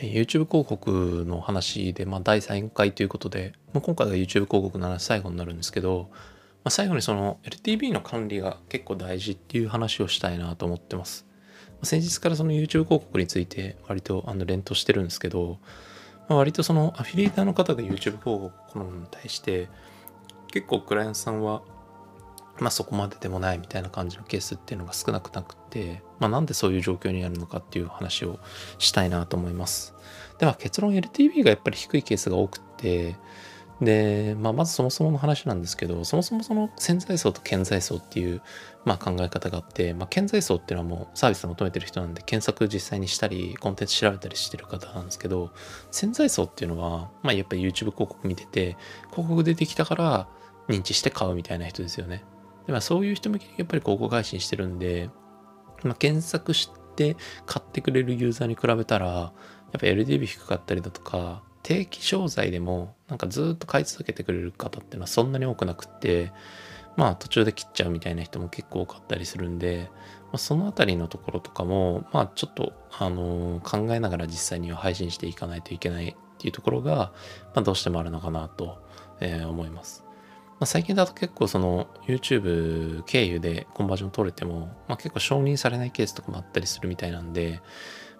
YouTube 広告の話で、まあ、第3回ということで、まあ、今回が YouTube 広告の話最後になるんですけど、まあ、最後にその LTV の管理が結構大事っていう話をしたいなと思ってます。ま先日からその YouTube 広告について割とあの連投してるんですけど、まあ、割とそのアフィリエーターの方が YouTube 広告を好むに対して結構クライアントさんはまあそこまででもないみたいな感じのケースっていうのが少なくなくて、まあなんでそういう状況になるのかっていう話をしたいなと思います。では結論 LTV がやっぱり低いケースが多くて、で、まあ、まずそもそもの話なんですけど、そもそもその潜在層と顕在層っていう、まあ、考え方があって、まあ、潜在層っていうのはもうサービスを求めてる人なんで、検索実際にしたり、コンテンツ調べたりしてる方なんですけど、潜在層っていうのは、まあ、やっぱり YouTube 広告見てて、広告出てきたから認知して買うみたいな人ですよね。でまあ、そういう人向けにやっぱり広告配信してるんで、まあ、検索して買ってくれるユーザーに比べたら、やっぱ LTV 低かったりだとか、定期商材でもなんかずっと買い続けてくれる方っていうのはそんなに多くなくって、まあ途中で切っちゃうみたいな人も結構多かったりするんで、まあ、そのあたりのところとかも、まあちょっと、あの、考えながら実際には配信していかないといけないっていうところが、まあどうしてもあるのかなと、えー、思います。まあ、最近だと結構その YouTube 経由でコンバージョン取れても、まあ、結構承認されないケースとかもあったりするみたいなんで、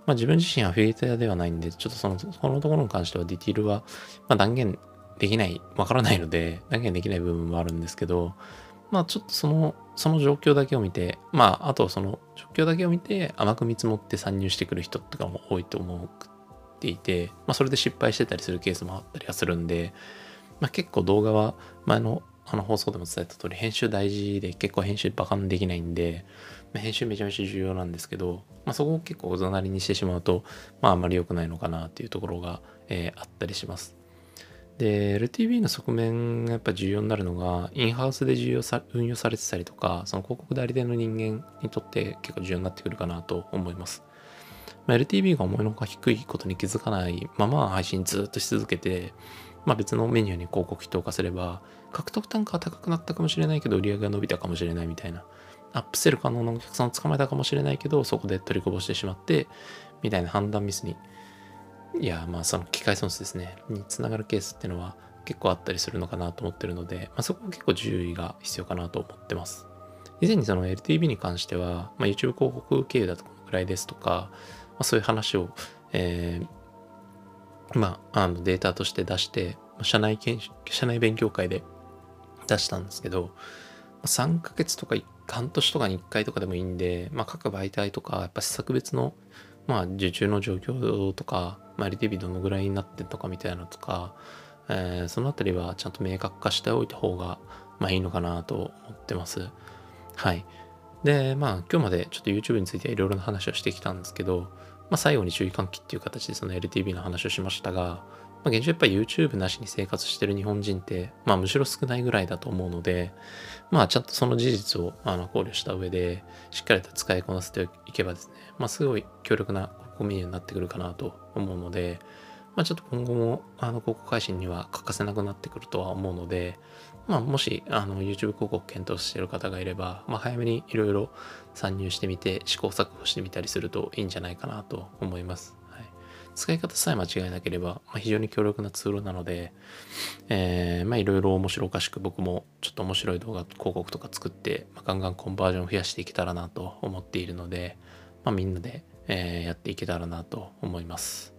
まあ、自分自身はフィルターではないんで、ちょっとその、このところに関してはディティールは、まあ、断言できない、わからないので、断言できない部分もあるんですけど、まあちょっとその、その状況だけを見て、まああとその状況だけを見て甘く見積もって参入してくる人とかも多いと思っていて、まあそれで失敗してたりするケースもあったりはするんで、まあ結構動画は前のあの放送でも伝えた通り編集大事で結構編集バカンできないんで、まあ、編集めちゃめちゃ重要なんですけど、まあ、そこを結構おざなりにしてしまうと、まああんまり良くないのかなっていうところが、えー、あったりします。で、LTV の側面がやっぱ重要になるのが、インハウスで重要さ運用されてたりとか、その広告代理店の人間にとって結構重要になってくるかなと思います。まあ、LTV が思いのほか低いことに気づかないまま配信ずっとし続けて、まあ、別のメニューに広告費投下すれば、獲得単価は高くなったかもしれないけど、売り上げが伸びたかもしれないみたいな、アップセル可能なお客さんを捕まえたかもしれないけど、そこで取りこぼしてしまって、みたいな判断ミスに、いや、まあ、その機械損失ですね、につながるケースっていうのは結構あったりするのかなと思ってるので、まあ、そこは結構注意が必要かなと思ってます。以前にその LTV に関しては、まあ、YouTube 広告経由だとこのくらいですとか、まあ、そういう話を、えー、まあ、あのデータとして出して、社内研修、社内勉強会で出したんですけど、3ヶ月とか半年とかに1回とかでもいいんで、まあ、各媒体とか、やっぱ施策別の、まあ、受注の状況とか、まあ、LTV どのぐらいになってんのかみたいなのとか、えー、そのあたりはちゃんと明確化しておいた方が、まあいいのかなと思ってます。はい。で、まあ今日までちょっと YouTube についていろいろな話をしてきたんですけど、まあ、最後に注意喚起っていう形でその LTV の話をしましたが、まあ、現状やっぱり YouTube なしに生活してる日本人って、まあ、むしろ少ないぐらいだと思うので、まあ、ちゃんとその事実をあの考慮した上で、しっかりと使いこなせていけばですね、まあ、すごい強力なコミュニティになってくるかなと思うので、まあ、ちょっと今後もあの広告配信には欠かせなくなってくるとは思うので、まあ、もしあの YouTube 広告検討している方がいれば、まあ、早めにいろいろ参入してみて試行錯誤してみたりするといいんじゃないかなと思います。はい、使い方さえ間違えなければ、まあ、非常に強力なツールなので、えー、まあいろいろ面白おかしく僕もちょっと面白い動画広告とか作って、まあ、ガンガンコンバージョンを増やしていけたらなと思っているので、まあ、みんなで、えー、やっていけたらなと思います。